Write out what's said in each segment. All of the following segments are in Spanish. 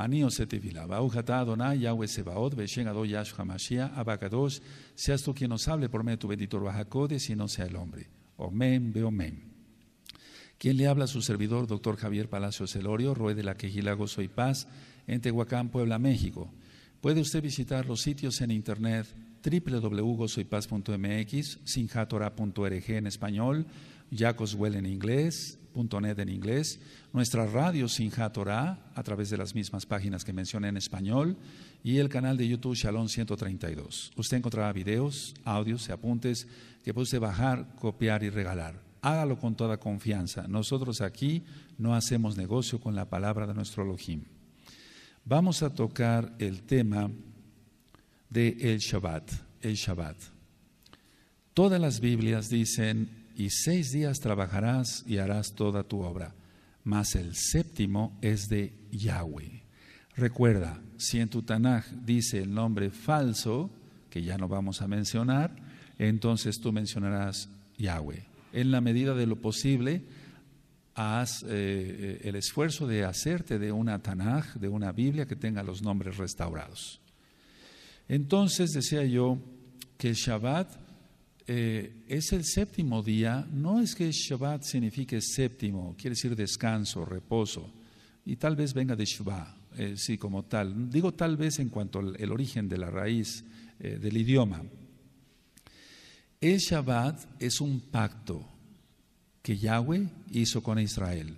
Anio se tefila. Baujata Adonai Yahweh Sebaot, Beshen Ado Yahshua Abacadosh, seas tú quien nos hable por medio de tu bendito Bajacodes y no sea el hombre. Omen, Beomen. Quien le habla a su servidor, doctor Javier Palacios Celorio, Roe de la Quejila Paz, en Tehuacán, Puebla, México. Puede usted visitar los sitios en internet www.gozoypaz.mx, sinjatora.org en español, Jacoswell en inglés, .net en inglés, nuestra radio Sinjatora a través de las mismas páginas que mencioné en español y el canal de YouTube Shalom 132. Usted encontrará videos, audios y apuntes que puede usted bajar, copiar y regalar. Hágalo con toda confianza. Nosotros aquí no hacemos negocio con la palabra de nuestro Elohim. Vamos a tocar el tema de el Shabbat, el Shabbat. Todas las Biblias dicen y seis días trabajarás y harás toda tu obra, mas el séptimo es de Yahweh. Recuerda, si en tu Tanaj dice el nombre falso, que ya no vamos a mencionar, entonces tú mencionarás Yahweh. En la medida de lo posible, haz eh, el esfuerzo de hacerte de una Tanaj, de una Biblia que tenga los nombres restaurados. Entonces decía yo que Shabbat eh, es el séptimo día, no es que Shabbat signifique séptimo, quiere decir descanso, reposo, y tal vez venga de Shabbat, eh, sí, como tal. Digo tal vez en cuanto al origen de la raíz eh, del idioma. El Shabbat es un pacto que Yahweh hizo con Israel.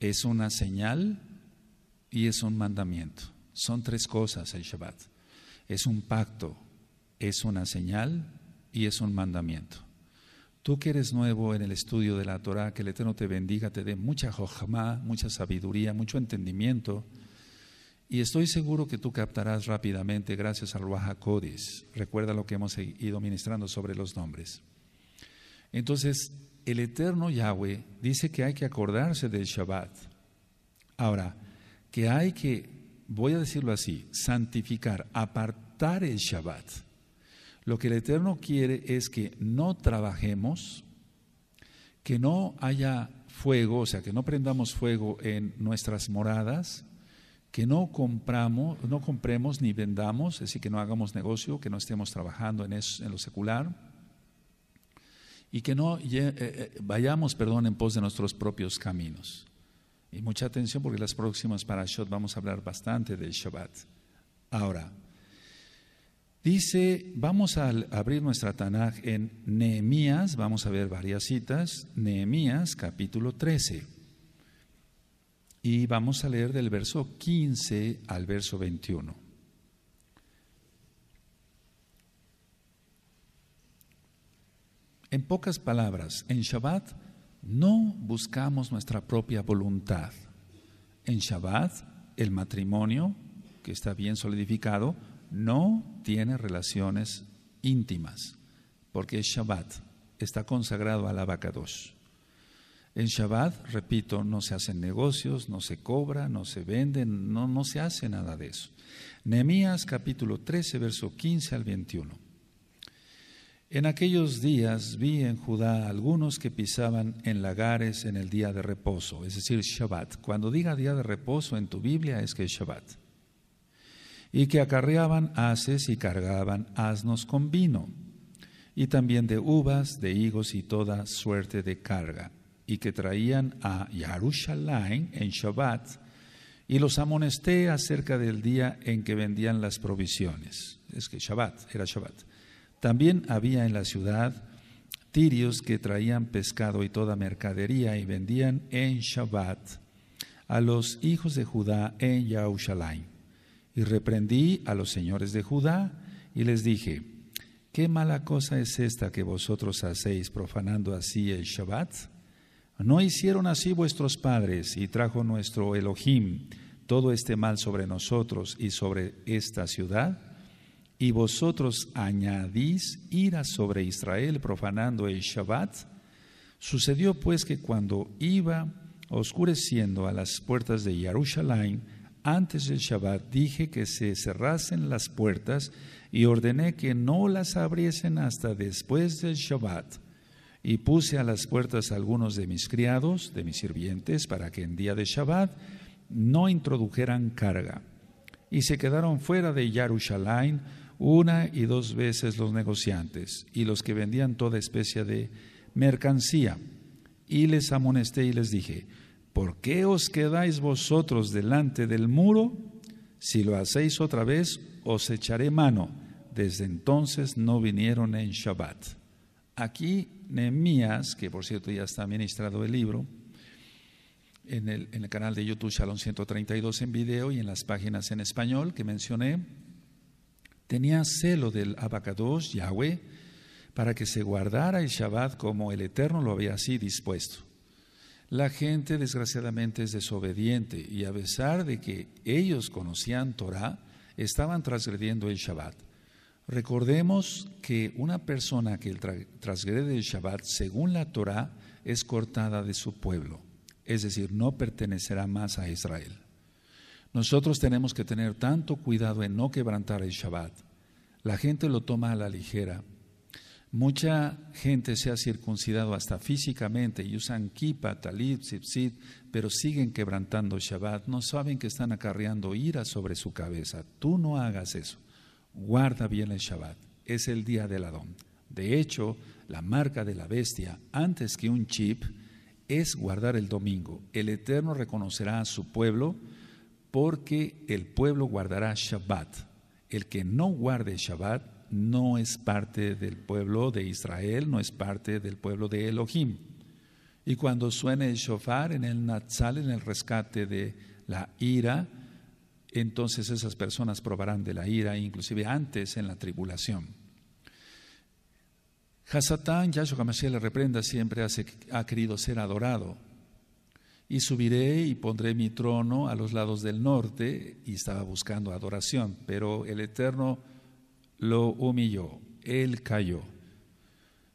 Es una señal y es un mandamiento. Son tres cosas el Shabbat. Es un pacto, es una señal y es un mandamiento. Tú que eres nuevo en el estudio de la Torah, que el Eterno te bendiga, te dé mucha jojma, mucha sabiduría, mucho entendimiento. Y estoy seguro que tú captarás rápidamente gracias al Ruach Recuerda lo que hemos ido ministrando sobre los nombres. Entonces, el Eterno Yahweh dice que hay que acordarse del Shabbat. Ahora, que hay que, voy a decirlo así, santificar, apartar el Shabbat. Lo que el Eterno quiere es que no trabajemos, que no haya fuego, o sea, que no prendamos fuego en nuestras moradas, que no compramos, no compremos ni vendamos, es decir, que no hagamos negocio, que no estemos trabajando en, eso, lo secular, y que no eh, eh, vayamos, perdón, en pos de nuestros propios caminos. Y mucha atención porque las próximas parashot vamos a hablar bastante del Shabbat. Ahora, Dice, vamos a abrir nuestra Tanaj en Nehemías, vamos a ver varias citas, Nehemías capítulo 13. Y vamos a leer del verso 15 al verso 21. En pocas palabras, en Shabbat no buscamos nuestra propia voluntad. En Shabbat, el matrimonio, que está bien solidificado, no tiene relaciones íntimas, porque es Shabbat, está consagrado al abacados. En Shabbat, repito, no se hacen negocios, no se cobra, no se venden, no, no se hace nada de eso. Nehemías capítulo 13, verso 15 al 21. En aquellos días vi en Judá algunos que pisaban en lagares en el día de reposo, es decir, Shabbat. Cuando diga día de reposo en tu Biblia es que es Shabbat y que acarreaban haces y cargaban asnos con vino, y también de uvas, de higos y toda suerte de carga, y que traían a Yarushalayim en Shabbat, y los amonesté acerca del día en que vendían las provisiones. Es que Shabbat, era Shabbat. También había en la ciudad tirios que traían pescado y toda mercadería y vendían en Shabbat a los hijos de Judá en Yarushalayim. Y reprendí a los señores de Judá y les dije, ¿qué mala cosa es esta que vosotros hacéis profanando así el Shabbat? ¿No hicieron así vuestros padres y trajo nuestro Elohim todo este mal sobre nosotros y sobre esta ciudad? Y vosotros añadís ira sobre Israel profanando el Shabbat. Sucedió pues que cuando iba oscureciendo a las puertas de Jerusalén, antes del Shabbat dije que se cerrasen las puertas y ordené que no las abriesen hasta después del Shabbat. Y puse a las puertas algunos de mis criados, de mis sirvientes, para que en día de Shabbat no introdujeran carga, y se quedaron fuera de Yarushalayim una y dos veces los negociantes y los que vendían toda especie de mercancía. Y les amonesté y les dije, ¿por qué os quedáis vosotros delante del muro? Si lo hacéis otra vez, os echaré mano. Desde entonces no vinieron en Shabbat. Aquí Nehemías, que por cierto ya está ministrado el libro, en el, en el canal de YouTube Shalom 132 en video y en las páginas en español que mencioné, tenía celo del abacados, Yahweh, para que se guardara el Shabbat como el Eterno lo había así dispuesto. La gente desgraciadamente es desobediente y a pesar de que ellos conocían Torah, estaban transgrediendo el Shabbat. Recordemos que una persona que transgrede el Shabbat según la Torah es cortada de su pueblo, es decir, no pertenecerá más a Israel. Nosotros tenemos que tener tanto cuidado en no quebrantar el Shabbat. La gente lo toma a la ligera. Mucha gente se ha circuncidado hasta físicamente y usan kippah, talit, tzipzit, pero siguen quebrantando Shabbat. No saben que están acarreando ira sobre su cabeza. Tú no hagas eso. Guarda bien el Shabbat. Es el día del Adón. De hecho, la marca de la bestia, antes que un chip, es guardar el domingo. El Eterno reconocerá a su pueblo porque el pueblo guardará Shabbat. El que no guarde Shabbat no es parte del pueblo de Israel, no es parte del pueblo de Elohim. Y cuando suene el shofar en el Natsal, en el rescate de la ira, entonces esas personas probarán de la ira, inclusive antes en la tribulación. Hasatán, Yahshua HaMashiach le reprenda, siempre ha querido ser adorado y subiré y pondré mi trono a los lados del norte, y estaba buscando adoración, pero el Eterno lo humilló, él cayó.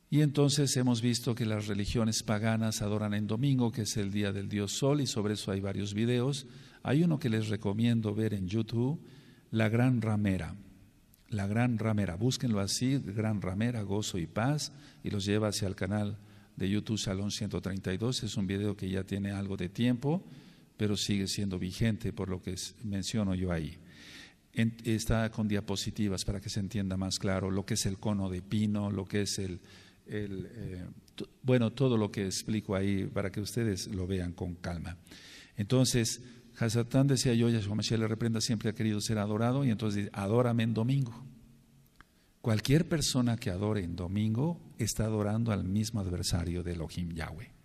Y entonces hemos visto que las religiones paganas adoran en domingo, que es el día del dios sol, y sobre eso hay varios videos. Hay uno que les recomiendo ver en YouTube, La Gran Ramera. La Gran Ramera, búsquenlo así, Gran Ramera, Gozo y Paz, y los lleva hacia el canal de YouTube Salón 132. Es un video que ya tiene algo de tiempo, pero sigue siendo vigente por lo que menciono yo ahí. Está con diapositivas para que se entienda más claro lo que es el cono de pino, lo que es el, eh, bueno, todo lo que explico ahí para que ustedes lo vean con calma. Entonces, Hasatán decía yo, Yahshua Mashiach le reprenda, siempre ha querido ser adorado y entonces dice, adórame en domingo. Cualquier persona que adore en domingo está adorando al mismo adversario de Elohim Yahweh.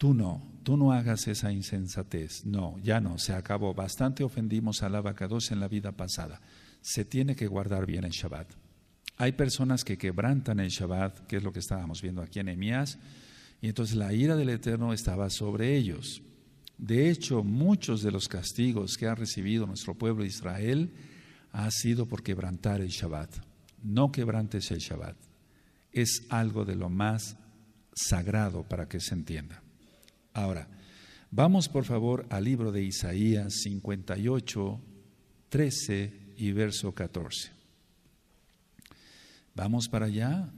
Tú no, tú no hagas esa insensatez. No, ya no, se acabó. Bastante ofendimos al abacados en la vida pasada. Se tiene que guardar bien el Shabbat. Hay personas que quebrantan el Shabbat, que es lo que estábamos viendo aquí en Emias, y entonces la ira del Eterno estaba sobre ellos. De hecho, muchos de los castigos que ha recibido nuestro pueblo Israel ha sido por quebrantar el Shabbat no quebrantes el Shabbat. Es algo de lo más sagrado para que se entienda. Ahora, vamos por favor al libro de Isaías 58, 13 y verso 14. Vamos para allá.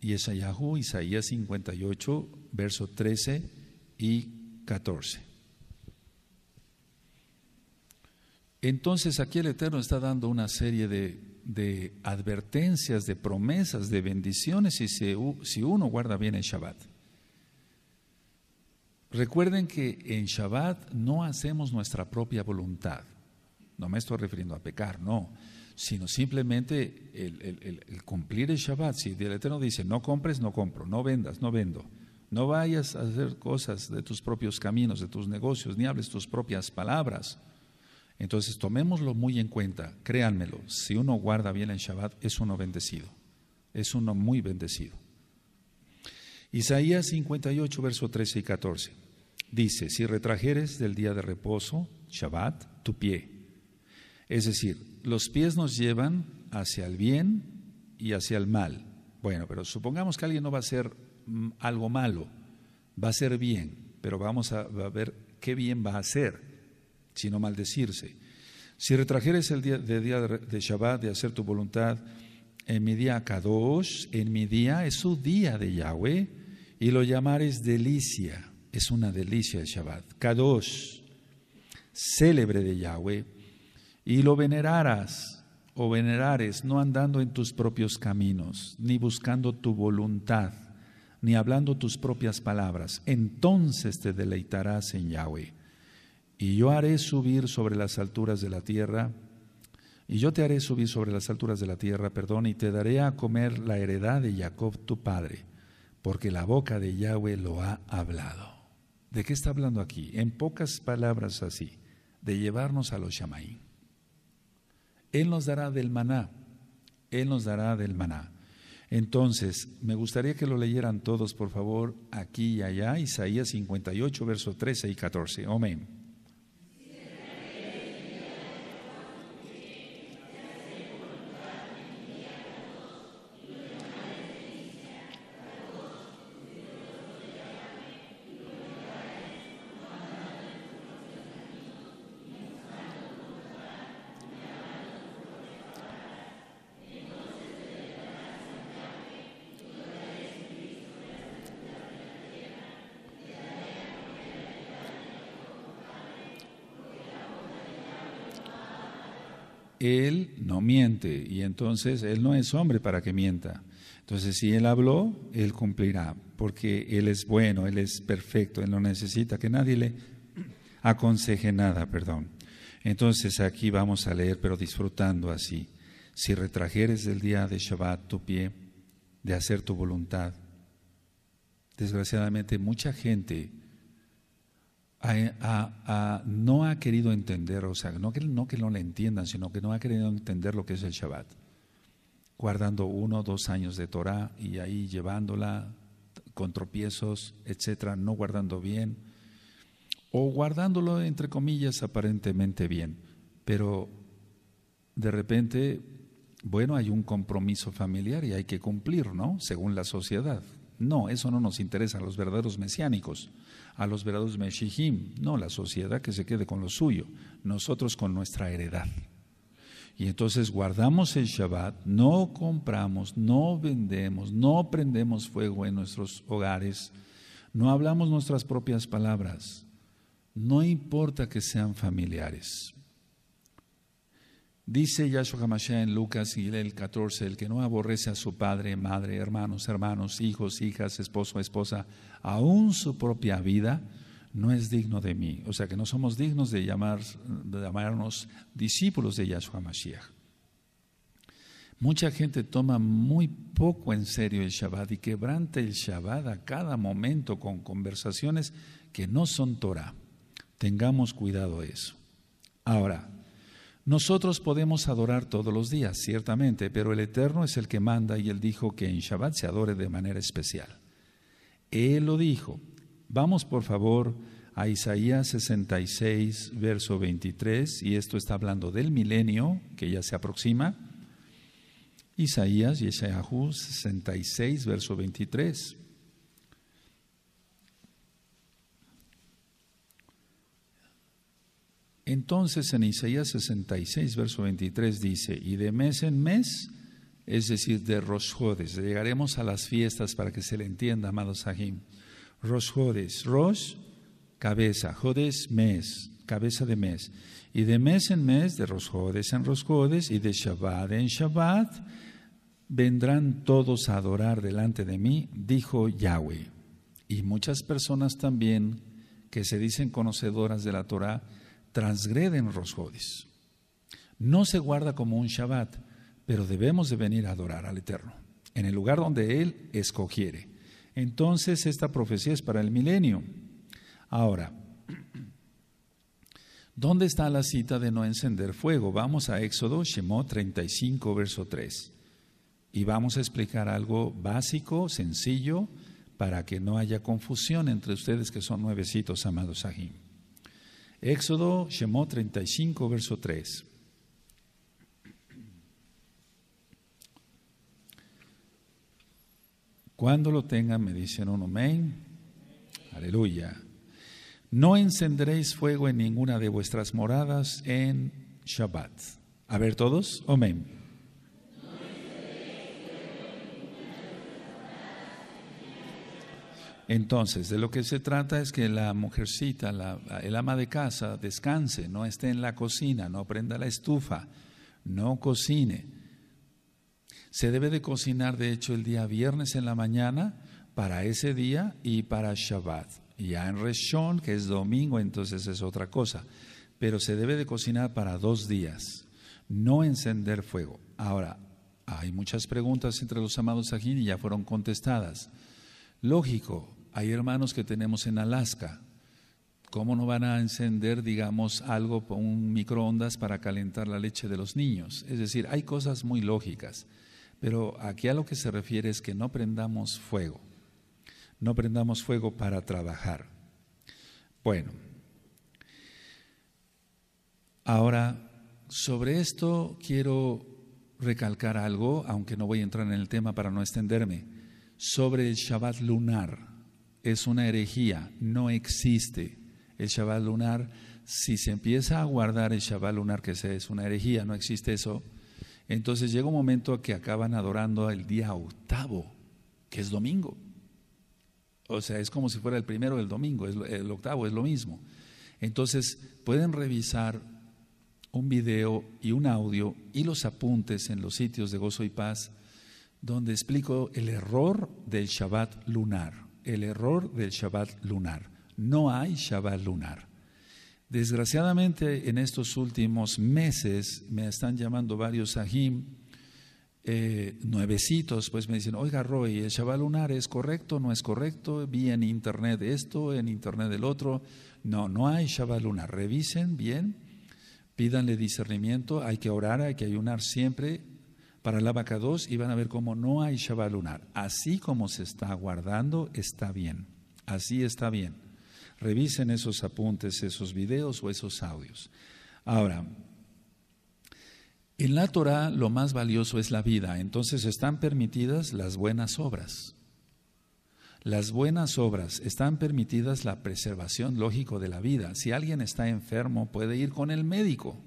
Y Esayahu, Isaías 58, verso 13 y 14. Entonces aquí el Eterno está dando una serie de de advertencias, de promesas, de bendiciones si, si uno guarda bien el Shabbat. Recuerden que en Shabbat no hacemos nuestra propia voluntad. No me estoy refiriendo a pecar, no, sino simplemente el, cumplir el Shabbat. Si el Eterno dice, no compres, no compro, no vendas, no vendo, no vayas a hacer cosas de tus propios caminos, de tus negocios, ni hables tus propias palabras. Entonces tomémoslo muy en cuenta, créanmelo, si uno guarda bien el Shabbat es uno bendecido, es uno muy bendecido. Isaías 58, verso 13 y 14 dice, si retrajeres del día de reposo, Shabbat, tu pie. Es decir, los pies nos llevan hacia el bien y hacia el mal. Bueno, pero supongamos que alguien no va a hacer mm, algo malo, va a ser bien, pero vamos a, ver qué bien va a hacer sino maldecirse. Si retrajeres el día de, día de Shabbat de hacer tu voluntad en mi día Kadosh, en mi día es su día de Yahweh, y lo llamares delicia, es una delicia el Shabbat. Kadosh, célebre de Yahweh, y lo venerarás o venerares, no andando en tus propios caminos, ni buscando tu voluntad, ni hablando tus propias palabras, entonces te deleitarás en Yahweh. Y yo haré subir sobre las alturas de la tierra, y yo te haré subir sobre las alturas de la tierra, perdón, y te daré a comer la heredad de Jacob tu padre, porque la boca de Yahweh lo ha hablado. ¿De qué está hablando aquí? En pocas palabras así, de llevarnos a los Shamaín. Él nos dará del maná, Él nos dará del maná. Entonces, me gustaría que lo leyeran todos, por favor, aquí y allá, Isaías 58, versos 13 y 14. Amén. Él no miente y entonces Él no es hombre para que mienta. Entonces, si Él habló, Él cumplirá, porque Él es bueno, Él es perfecto, Él no necesita que nadie le aconseje nada, perdón. Entonces aquí vamos a leer, pero disfrutando así. Si retrajeres del día de Shabbat tu pie de hacer tu voluntad. Desgraciadamente mucha gente no ha querido entender, o sea, no que, no que le entiendan, sino que no ha querido entender lo que es el Shabbat. Guardando uno o dos años de Torah y ahí llevándola con tropiezos, etcétera, no guardando bien, o guardándolo entre comillas aparentemente bien, pero de repente, bueno, hay un compromiso familiar y hay que cumplir, ¿no? Según la sociedad. No, eso no nos interesa a los verdaderos mesiánicos a los verdaderos Meshihim. No, la sociedad que se quede con lo suyo, nosotros con nuestra heredad. Y entonces guardamos el Shabbat, no compramos, no vendemos, no prendemos fuego en nuestros hogares, no hablamos nuestras propias palabras, no importa que sean familiares. Dice Yahshua HaMashiach en Lucas y el 14, el que no aborrece a su padre, madre, hermanos, hermanos, hijos, hijas, esposo, esposa, aún su propia vida, no es digno de mí. O sea que no somos dignos de, llamar, de llamarnos discípulos de Yahshua HaMashiach. Mucha gente toma muy poco en serio el Shabbat y quebranta el Shabbat a cada momento con conversaciones que no son Torah. Tengamos cuidado de eso. Ahora, nosotros podemos adorar todos los días, ciertamente, pero el Eterno es el que manda y Él dijo que en Shabbat se adore de manera especial. Él lo dijo. Vamos por favor a Isaías 66, verso 23, y esto está hablando del milenio que ya se aproxima. Isaías, Yeshayahu 66, verso 23. Entonces en Isaías 66, verso 23 dice, y de mes en mes, es decir, de Rosjodes, llegaremos a las fiestas para que se le entienda, amados Sahim. Rosjodes, Ros, cabeza, Jodes, mes, cabeza de mes. Y de mes en mes, de Rosjodes en Rosjodes, y de Shabbat en Shabbat, vendrán todos a adorar delante de mí, dijo Yahweh. Y muchas personas también que se dicen conocedoras de la Torah, transgreden Rosjodis. No se guarda como un Shabbat, pero debemos de venir a adorar al Eterno, en el lugar donde Él escogiere. Entonces esta profecía es para el milenio. Ahora, ¿dónde está la cita de no encender fuego? Vamos a Éxodo, Shemot 35, verso 3. Y vamos a explicar algo básico, sencillo, para que no haya confusión entre ustedes que son nuevecitos, amados Sahim. Éxodo, Shemot 35, verso 3. Cuando lo tengan, me dicen un amén. Aleluya. No encenderéis fuego en ninguna de vuestras moradas en Shabbat. A ver todos, amén. Entonces, de lo que se trata es que la mujercita, el ama de casa, descanse, no esté en la cocina, no prenda la estufa, no cocine. Se debe de cocinar, de hecho, el día viernes en la mañana para ese día y para Shabbat. Ya en Reshon, que es domingo, entonces es otra cosa. Pero se debe de cocinar para dos días, no encender fuego. Ahora, hay muchas preguntas entre los amados aquí y ya fueron contestadas. Lógico, hay hermanos que tenemos en Alaska. ¿Cómo no van a encender, digamos, algo, un microondas para calentar la leche de los niños? Es decir, hay cosas muy lógicas. Pero aquí a lo que se refiere es que no prendamos fuego. No prendamos fuego para trabajar. Bueno, ahora sobre esto quiero recalcar algo, aunque no voy a entrar en el tema para no extenderme, sobre el Shabbat lunar es una herejía, no existe. El Shabbat lunar, si se empieza a guardar el Shabbat lunar, que es una herejía, no existe eso, entonces llega un momento que acaban adorando el día octavo, que es domingo. O sea, es como si fuera el primero del domingo, el octavo es lo mismo. Entonces, pueden revisar un video y un audio y los apuntes en los sitios de Gozo y Paz, donde explico el error del Shabbat lunar el error del Shabbat lunar. No hay Shabbat lunar. Desgraciadamente en estos últimos meses me están llamando varios ajim, eh, nuevecitos, pues me dicen, oiga Roy, ¿el Shabbat lunar es correcto? ¿No es correcto? Vi en internet esto, en internet el otro. No, no hay Shabbat lunar. Revisen bien, pídanle discernimiento, hay que orar, hay que ayunar siempre para el abacados y van a ver cómo no hay Shabbat lunar. Así como se está guardando, está bien. Así está bien. Revisen esos apuntes, esos videos o esos audios. Ahora, en la Torah lo más valioso es la vida, entonces están permitidas las buenas obras. Las buenas obras están permitidas la preservación lógico de la vida. Si alguien está enfermo, puede ir con el médico,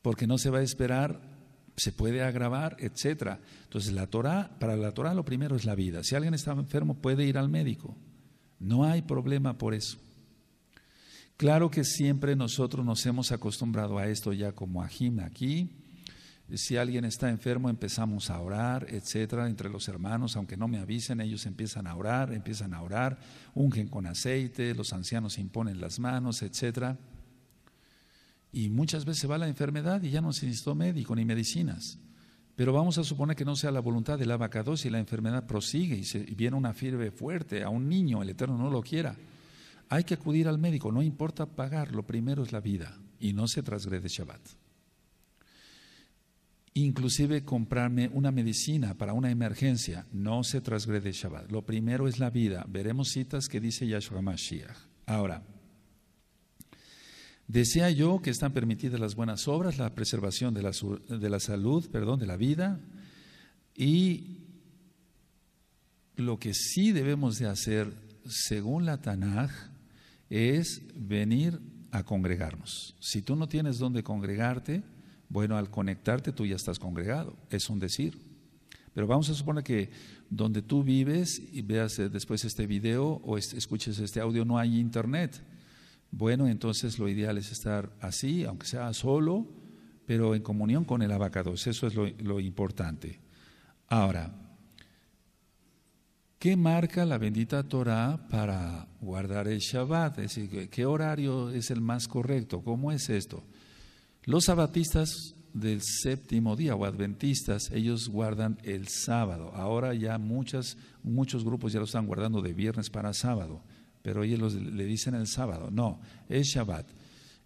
porque no se va a esperar se puede agravar, etcétera. Entonces, la Torah, para la Torah lo primero es la vida. Si alguien está enfermo, puede ir al médico. No hay problema por eso. Claro que siempre nosotros nos hemos acostumbrado a esto ya como ajim aquí. Si alguien está enfermo, empezamos a orar, etcétera, entre los hermanos, aunque no me avisen, ellos empiezan a orar, empiezan a orar, ungen con aceite, los ancianos imponen las manos, etcétera. Y muchas veces se va la enfermedad y ya no se necesitó médico ni medicinas. Pero vamos a suponer que no sea la voluntad del abacados y la enfermedad prosigue y, se, viene una fiebre fuerte a un niño, el Eterno no lo quiera. Hay que acudir al médico, no importa pagar, lo primero es la vida y no se trasgrede Shabbat. Inclusive comprarme una medicina para una emergencia, no se trasgrede Shabbat. Lo primero es la vida. Veremos citas que dice Yahshua Mashiach. Ahora, Decía yo que están permitidas las buenas obras, la preservación de la, de la salud, perdón, de la vida, y lo que sí debemos de hacer, según la Tanaj, es venir a congregarnos. Si tú no tienes dónde congregarte, bueno, al conectarte tú ya estás congregado, es un decir. Pero vamos a suponer que donde tú vives y veas eh, después este video o escuches este audio no hay internet. Bueno, entonces lo ideal es estar así, aunque sea solo, pero en comunión con el abacados. Eso es lo, importante. Ahora, ¿qué marca la bendita Torah para guardar el Shabbat? Es decir, ¿qué horario es el más correcto? ¿Cómo es esto? Los sabatistas del séptimo día o adventistas, ellos guardan el sábado. Ahora ya muchas, muchos grupos ya lo están guardando de viernes para sábado pero ellos le dicen el sábado. No, es Shabbat.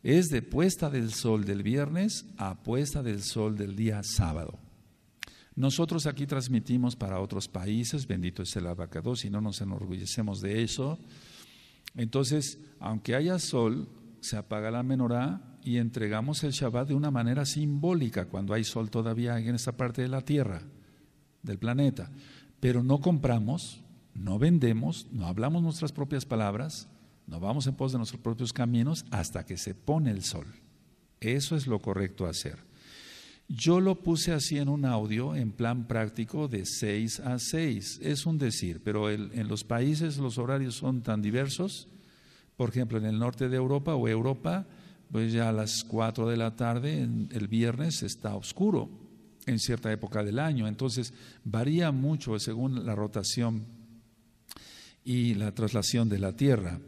Es de puesta del sol del viernes a puesta del sol del día sábado. Nosotros aquí transmitimos para otros países, bendito es el abacado, si no nos enorgullecemos de eso. Entonces, aunque haya sol, se apaga la menorá y entregamos el Shabbat de una manera simbólica cuando hay sol todavía en esta parte de la tierra, del planeta. Pero no compramos, no vendemos, no hablamos nuestras propias palabras, no vamos en pos de nuestros propios caminos hasta que se pone el sol. Eso es lo correcto hacer. Yo lo puse así en un audio en plan práctico de 6 a 6. Es un decir, pero en los países los horarios son tan diversos. Por ejemplo, en el norte de Europa o Europa, pues ya a las 4 de la tarde el viernes está oscuro en cierta época del año. Entonces varía mucho según la rotación y la traslación de la Tierra.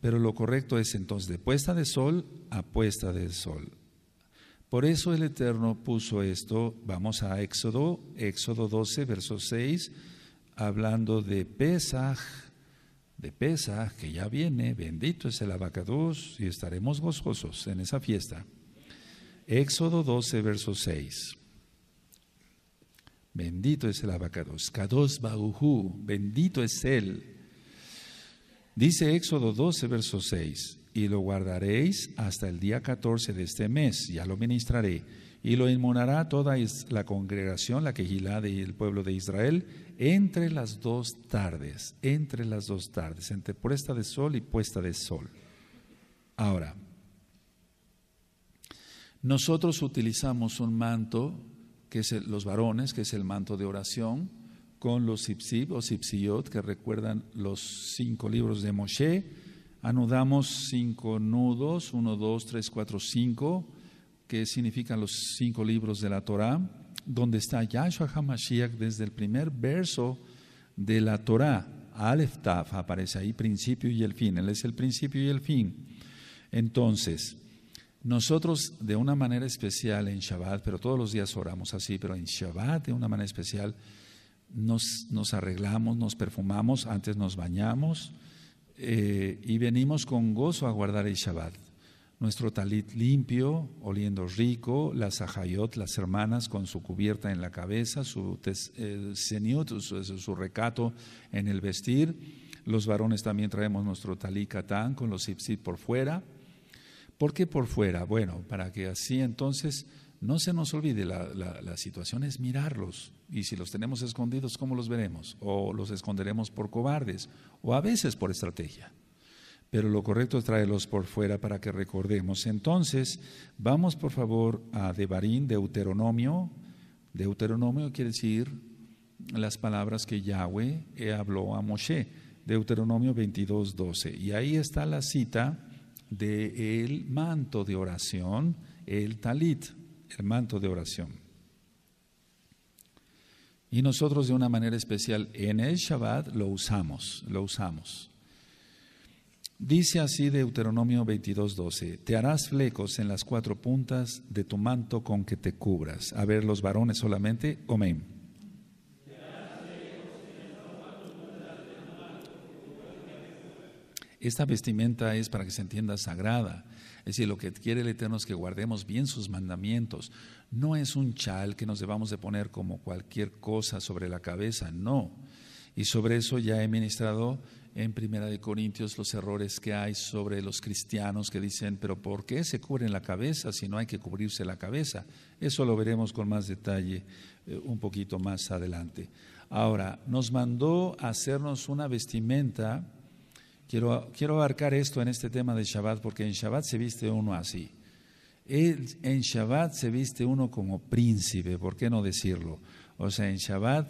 Pero lo correcto es entonces de puesta de sol a puesta de sol. Por eso el Eterno puso esto, vamos a Éxodo, Éxodo 12, verso 6, hablando de Pesaj, de Pesaj, que ya viene, bendito es el abacados y estaremos gozosos en esa fiesta. Éxodo 12, verso 6. Bendito es el abacados, Kados Bauhu, bendito es él. Dice Éxodo 12, verso 6 y lo guardaréis hasta el día 14 de este mes, ya lo ministraré, y lo inmunará toda la congregación, la quejilá y el pueblo de Israel, entre las dos tardes, entre las dos tardes, entre puesta de sol y puesta de sol. Ahora, nosotros utilizamos un manto, que es los varones, que es el manto de oración, con los sipsib o que recuerdan los cinco libros de Moshe, anudamos cinco nudos, uno, dos, tres, cuatro, cinco, que significan los cinco libros de la Torah, donde está Yahshua HaMashiach desde el primer verso de la Torah. Aleph Taf aparece ahí, principio y el fin. Él es el principio y el fin. Entonces, nosotros de una manera especial en Shabbat, pero todos los días oramos así, pero en Shabbat de una manera especial nos, nos arreglamos, nos perfumamos, antes nos bañamos, eh, y venimos con gozo a guardar el Shabbat. Nuestro talit limpio, oliendo rico, las ajayot, las hermanas con su cubierta en la cabeza, su eh, su, recato en el vestir. Los varones también traemos nuestro talit katán con los zipzip por fuera. ¿Por qué por fuera? Bueno, para que así entonces no se nos olvide, la, situación es mirarlos. Y si los tenemos escondidos, ¿cómo los veremos? O los esconderemos por cobardes, o a veces por estrategia. Pero lo correcto es traerlos por fuera para que recordemos. Entonces, vamos por favor a Devarim, Deuteronomio. Deuteronomio quiere decir las palabras que Yahweh habló a Moshe. Deuteronomio 22, 12. Y ahí está la cita de el manto de oración, el talit el manto de oración. Y nosotros de una manera especial en el Shabbat lo usamos, lo usamos. Dice así Deuteronomio 22:12, te harás flecos en las cuatro puntas de tu manto con que te cubras. A ver, los varones solamente, amén. Esta vestimenta es para que se entienda sagrada. Es decir, lo que quiere el Eterno es que guardemos bien sus mandamientos. No es un chal que nos debamos de poner como cualquier cosa sobre la cabeza, no. Y sobre eso ya he ministrado en Primera de Corintios los errores que hay sobre los cristianos que dicen, pero ¿por qué se cubren la cabeza si no hay que cubrirse la cabeza? Eso lo veremos con más detalle eh, un poquito más adelante. Ahora, nos mandó a hacernos una vestimenta Quiero, quiero abarcar esto en este tema de Shabbat porque en Shabbat se viste uno así. En Shabbat se viste uno como príncipe, ¿por qué no decirlo? O sea, en Shabbat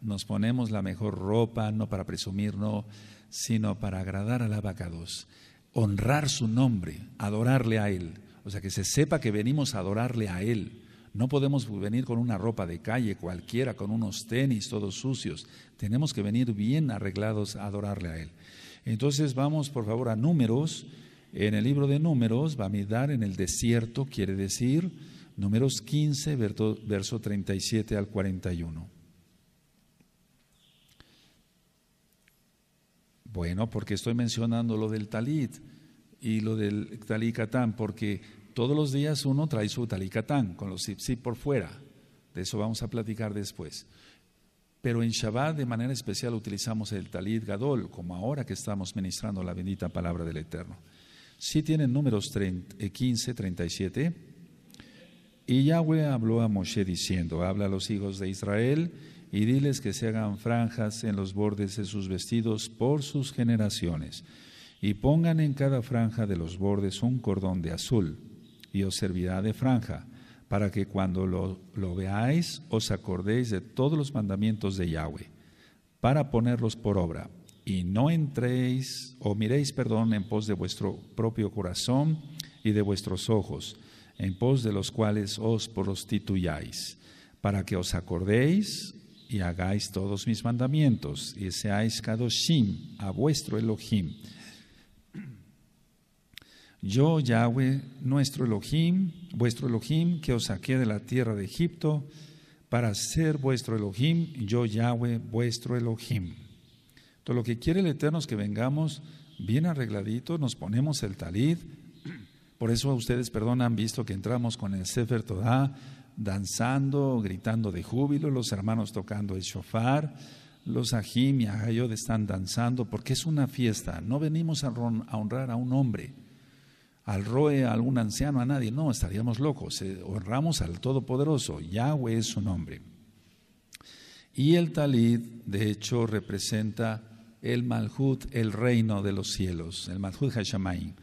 nos ponemos la mejor ropa, no para presumir, no, sino para agradar al abacados, honrar su nombre, adorarle a Él. O sea, que se sepa que venimos a adorarle a Él. No podemos venir con una ropa de calle cualquiera, con unos tenis todos sucios. Tenemos que venir bien arreglados a adorarle a Él. Entonces vamos por favor a números. En el libro de números, mirar en el desierto, quiere decir números 15, verso 37 al 41. Bueno, porque estoy mencionando lo del talit y lo del talicatán, porque todos los días uno trae su talicatán con los zip por fuera. De eso vamos a platicar después. Pero en Shabbat de manera especial utilizamos el Talit Gadol, como ahora que estamos ministrando la bendita palabra del Eterno. Si tienen números 15, 37. Eh, y Yahweh habló a Moshe diciendo, habla a los hijos de Israel y diles que se hagan franjas en los bordes de sus vestidos por sus generaciones, y pongan en cada franja de los bordes un cordón de azul, y os servirá de franja para que cuando lo, veáis os acordéis de todos los mandamientos de Yahweh, para ponerlos por obra, y no entréis o miréis, perdón, en pos de vuestro propio corazón y de vuestros ojos, en pos de los cuales os prostituyáis, para que os acordéis y hagáis todos mis mandamientos, y seáis kadoshim a vuestro Elohim yo, Yahweh, nuestro Elohim, vuestro Elohim, que os saqué de la tierra de Egipto, para ser vuestro Elohim, yo, Yahweh, vuestro Elohim. Todo lo que quiere el Eterno es que vengamos bien arregladitos, nos ponemos el talid. Por eso ustedes, perdón, han visto que entramos con el Sefer Todá, danzando, gritando de júbilo, los hermanos tocando el shofar, los ajim y ajayod están danzando, porque es una fiesta. No venimos a honrar a un hombre al roe, a algún anciano, a nadie. No, estaríamos locos. Eh, honramos al Todopoderoso. Yahweh es su nombre. Y el talid, de hecho, representa el Malhut, el reino de los cielos, el Malhut Hashamayim.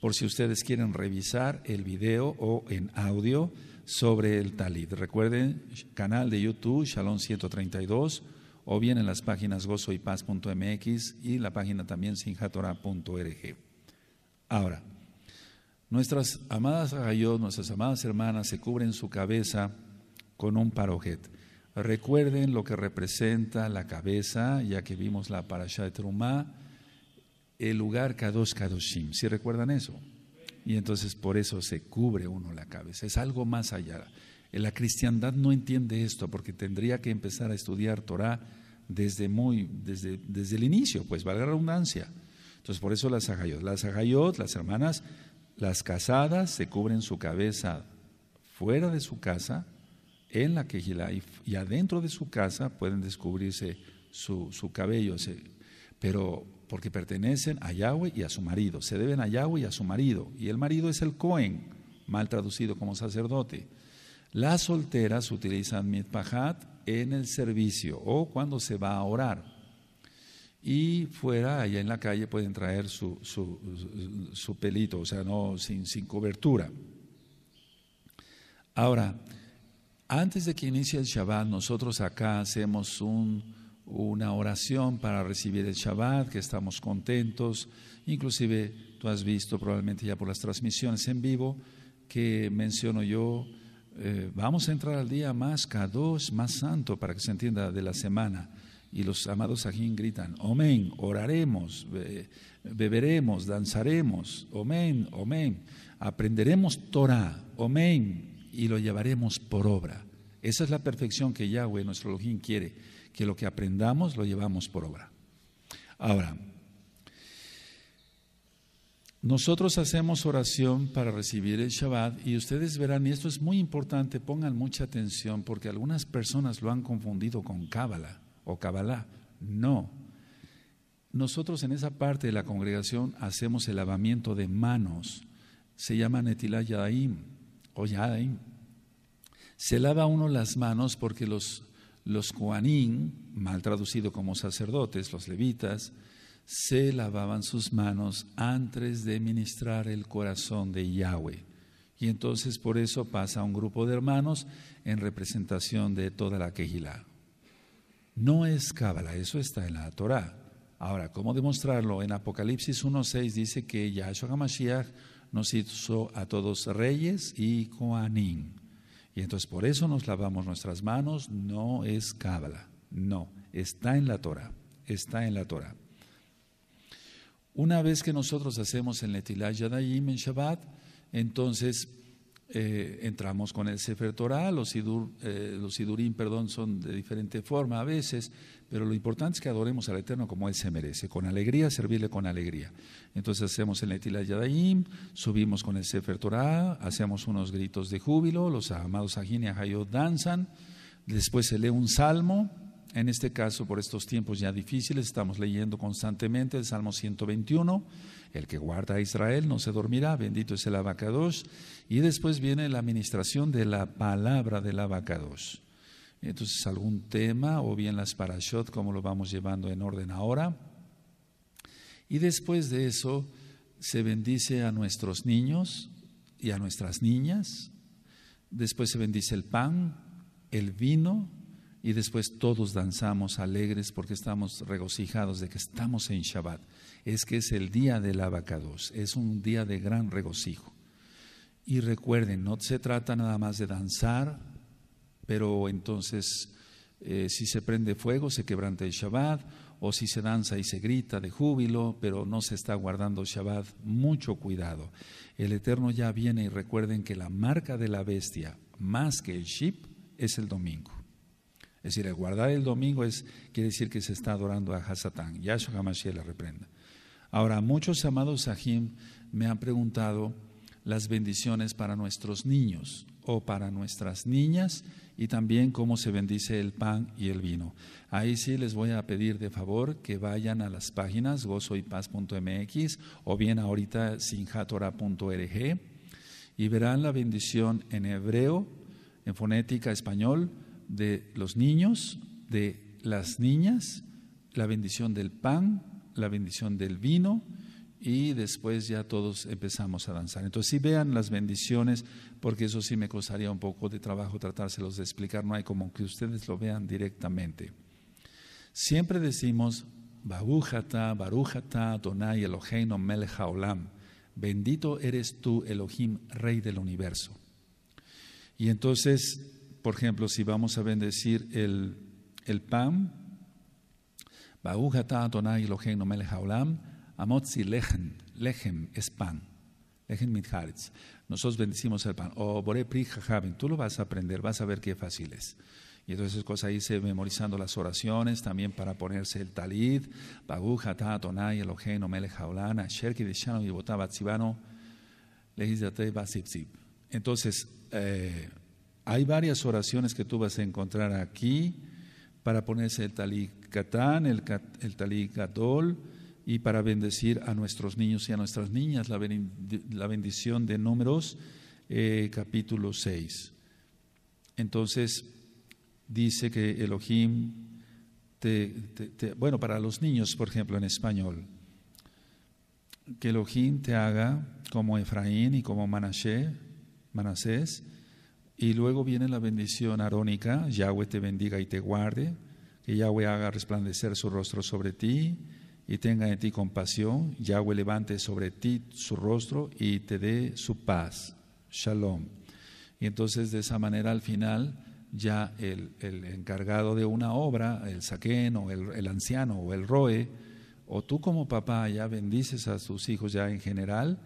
Por si ustedes quieren revisar el video o en audio sobre el talid. Recuerden, canal de YouTube, Shalom 132, o bien en las páginas gozoypaz.mx y la página también sinjatora.org. Ahora, Nuestras amadas agayot, nuestras amadas hermanas, se cubren su cabeza con un parojet. Recuerden lo que representa la cabeza, ya que vimos la parasha de Trumá, el lugar Kadosh Kadoshim. ¿Sí recuerdan eso? Y entonces por eso se cubre uno la cabeza. Es algo más allá. La cristiandad no entiende esto porque tendría que empezar a estudiar Torah desde, muy, desde, desde el inicio, pues valga la redundancia. Entonces por eso las agayot. Las agayot, las hermanas, las casadas se cubren su cabeza fuera de su casa, en la quejilá, y, adentro de su casa pueden descubrirse su, cabello, pero porque pertenecen a Yahweh y a su marido, se deben a Yahweh y a su marido, y el marido es el Cohen, mal traducido como sacerdote. Las solteras utilizan mitpahat en el servicio o cuando se va a orar y fuera, allá en la calle, pueden traer su, su, pelito, o sea, no sin, sin, cobertura. Ahora, antes de que inicie el Shabbat, nosotros acá hacemos un, una oración para recibir el Shabbat, que estamos contentos. Inclusive tú has visto probablemente ya por las transmisiones en vivo que menciono yo, eh, vamos a entrar al día más K2, más santo, para que se entienda de la semana. Y los amados ajín gritan, Amén, oraremos, beberemos, danzaremos, Amén, Amén. Aprenderemos Torah, Amén, y lo llevaremos por obra. Esa es la perfección que Yahweh, nuestro Elohim, quiere, que lo que aprendamos lo llevamos por obra. Ahora, nosotros hacemos oración para recibir el Shabbat y ustedes verán, y esto es muy importante, pongan mucha atención porque algunas personas lo han confundido con Cábala o Kabbalah. No. Nosotros en esa parte de la congregación hacemos el lavamiento de manos. Se llama Netilah Yadaim o Yadaim. Se lava uno las manos porque los, los mal traducido como sacerdotes, los levitas, se lavaban sus manos antes de ministrar el corazón de Yahweh. Y entonces por eso pasa un grupo de hermanos en representación de toda la Kehillah. No es cábala, eso está en la Torah. Ahora, ¿cómo demostrarlo? En Apocalipsis 1.6 dice que Yahshua HaMashiach nos hizo a todos reyes y Koanim. Y entonces por eso nos lavamos nuestras manos, no es cábala, no, está en la Torah, está en la Torah. Una vez que nosotros hacemos el Netilah Yadayim en Shabbat, entonces eh, entramos con el Sefer Torah, los, eh, los Sidurim perdón, son de diferente forma a veces, pero lo importante es que adoremos al Eterno como Él se merece, con alegría, servirle con alegría. Entonces hacemos el Netilah Yadayim, subimos con el Sefer Torah, hacemos unos gritos de júbilo, los amados Ajin y Ahayot danzan, después se lee un salmo, en este caso, por estos tiempos ya difíciles, estamos leyendo constantemente el Salmo 121 el que guarda a Israel no se dormirá, bendito es el abacados. Y después viene la administración de la palabra del abacados. Entonces, algún tema o bien las parashot, como lo vamos llevando en orden ahora. Y después de eso, se bendice a nuestros niños y a nuestras niñas. después se bendice el pan, el vino y después todos danzamos alegres porque estamos regocijados de que estamos en Shabbat. Es que es el día del abacados, es un día de gran regocijo. Y recuerden, no se trata nada más de danzar, pero entonces eh, si se prende fuego se quebranta el Shabbat, o si se danza y se grita de júbilo, pero no se está guardando Shabbat, mucho cuidado. El Eterno ya viene y recuerden que la marca de la bestia, más que el ship, es el domingo. Es decir, el guardar el domingo es, quiere decir que se está adorando a Hasatán. Yahshua HaMashiach le reprenda. Ahora, muchos amados Sahim me han preguntado las bendiciones para nuestros niños o para nuestras niñas y también cómo se bendice el pan y el vino. Ahí sí les voy a pedir de favor que vayan a las páginas gozoypaz.mx o bien ahorita sinjatora.org y verán la bendición en hebreo, en fonética español, de los niños, de las niñas, la bendición del pan, la bendición del vino y después ya todos empezamos a danzar. Entonces, si vean las bendiciones, porque eso sí me costaría un poco de trabajo tratárselos de explicar, no hay como que ustedes lo vean directamente. Siempre decimos, Barujata, Barujata, Donai Eloheinu Melech bendito eres tú, Elohim, Rey del universo. Y entonces, por ejemplo, si vamos a bendecir el, el pan, Amotzi Lechem, Lechem es pan, Lechem mitharitz. Nosotros bendecimos el pan. O Bore Pri tú lo vas a aprender, vas a ver qué fácil es. Y entonces ahí se memorizando las oraciones, también para ponerse el talid, Bagu, Hatá, Tonai, Eloheinu, Melech Haolana, Sherki, Deshano, Yibotá, Batzibano, Legislate, Basipzib. Entonces, eh, hay varias oraciones que tú vas a encontrar aquí para ponerse el talid Katán, el, el y para bendecir a nuestros niños y a nuestras niñas, la, bendición de números eh, capítulo 6. Entonces dice que Elohim, te, bueno, para los niños, por ejemplo, en español, que Elohim te haga como Efraín y como Manasé, Manasés, y luego viene la bendición arónica, Yahweh te bendiga y te guarde, que Yahweh haga resplandecer su rostro sobre ti, y tenga en ti compasión, Yahweh levante sobre ti su rostro y te dé su paz. Shalom. Y entonces de esa manera al final ya el, encargado de una obra, el saquén o el, anciano o el roe, o tú como papá ya bendices a tus hijos ya en general,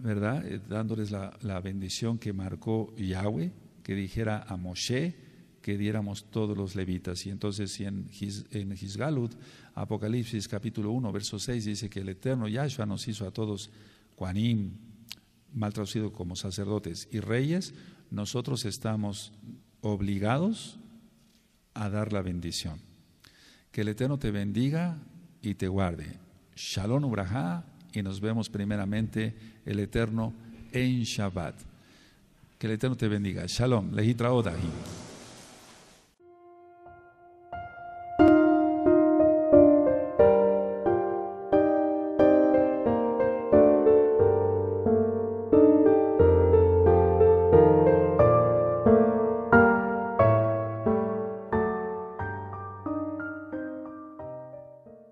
¿verdad? Eh, dándoles la, la bendición que marcó Yahweh, que dijera a Moshe, que diéramos todos los levitas. Y entonces en, His, en Apocalipsis capítulo 1, verso 6, dice que el eterno Yahshua nos hizo a todos Juanim, mal traducido como sacerdotes y reyes, nosotros estamos obligados a dar la bendición. Que el Eterno te bendiga y te guarde. Shalom Ubraja y nos vemos primeramente el Eterno en Shabbat. Que el Eterno te bendiga. Shalom. Lehitraodahim.